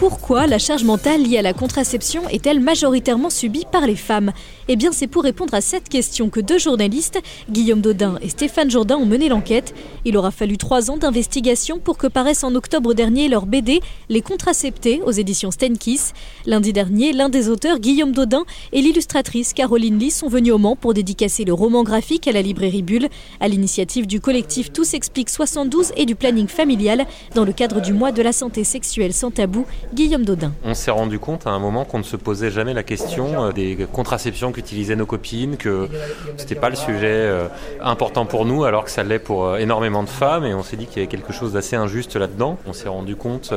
Pourquoi la charge mentale liée à la contraception est-elle majoritairement subie par les femmes? Eh bien, c'est pour répondre à cette question que deux journalistes, Guillaume Dodin et Stéphane Jourdain, ont mené l'enquête. Il aura fallu trois ans d'investigation pour que paraisse en octobre dernier leur BD Les contraceptés aux éditions Stenkiss. Lundi dernier, l'un des auteurs, Guillaume Dodin, et l'illustratrice Caroline Lee sont venus au Mans pour dédicacer le roman graphique à la librairie Bulle, à l'initiative du collectif Tout s'explique 72 et du planning familial, dans le cadre du mois de la santé sexuelle sans tabou Guillaume Dodin. On s'est rendu compte à un moment qu'on ne se posait jamais la question euh, des contraceptions qu'utilisaient nos copines, que c'était pas le sujet euh, important pour nous alors que ça l'est pour euh, énormément de femmes et on s'est dit qu'il y avait quelque chose d'assez injuste là-dedans. On s'est rendu compte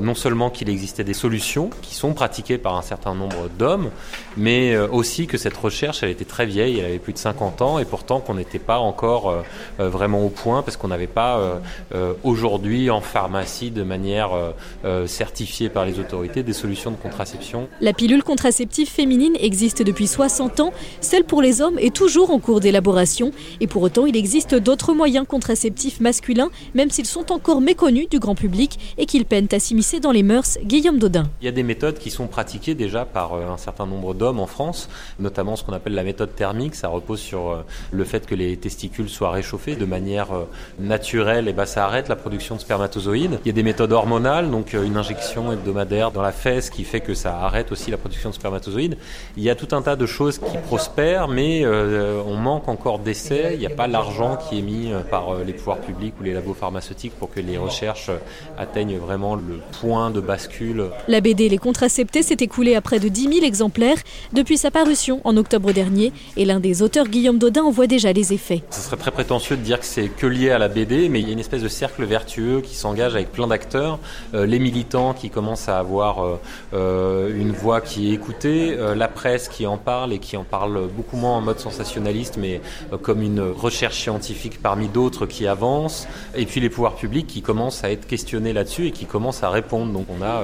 non seulement qu'il existait des solutions qui sont pratiquées par un certain nombre d'hommes, mais aussi que cette recherche elle était très vieille, elle avait plus de 50 ans et pourtant qu'on n'était pas encore vraiment au point parce qu'on n'avait pas aujourd'hui en pharmacie de manière certifiée par les autorités des solutions de contraception. La pilule contraceptive féminine existe depuis 60 ans. Celle pour les hommes est toujours en cours d'élaboration. Et pour autant, il existe d'autres moyens contraceptifs masculins, même s'ils sont encore méconnus du grand public et qu'ils peinent à s'immiscer dans les mœurs. Guillaume Dodin. Il y a des méthodes qui sont pratiquées déjà par euh, un certain nombre d'hommes en France, notamment ce qu'on appelle la méthode thermique. Ça repose sur euh, le fait que les testicules soient réchauffés de manière euh, naturelle et bah, ça arrête la production de spermatozoïdes. Il y a des méthodes hormonales, donc une injection hebdomadaire dans la fesse qui fait que ça arrête aussi la production de spermatozoïdes. Il y a tout un tas de choses qui prospèrent, mais euh, on manque encore d'essais. Il n'y a pas l'argent qui est mis euh, par euh, les pouvoirs publics ou les labos pharmaceutiques pour que les recherches atteignent vraiment le point de bascule. La BD Les Contraceptés s'est écoulée à près de 10 000 exemplaires depuis sa parution en octobre dernier et l'un des auteurs, Guillaume Dodin, en voit déjà les effets. Ce serait très prétentieux de dire que c'est que lié à la BD, mais il y a une espèce de cercle vertueux qui s'engage avec plein d'acteurs. les militants qui commencent à avoir euh, euh, une voix qui est écoutée, euh, la presse qui en parle et qui en parle beaucoup moins en mode sensationnaliste, mais comme une recherche scientifique parmi d'autres qui avance, et puis les pouvoirs publics qui commencent à être questionnés là-dessus et qui commencent à répondre. Donc on a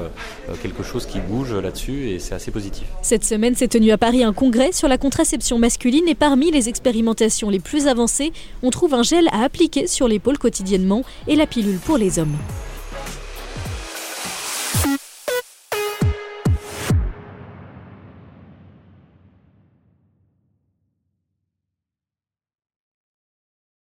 quelque chose qui bouge là-dessus et c'est assez positif. Cette semaine s'est tenu à Paris un congrès sur la contraception masculine et parmi les expérimentations les plus avancées, on trouve un gel à appliquer sur l'épaule quotidiennement et la pilule pour les hommes.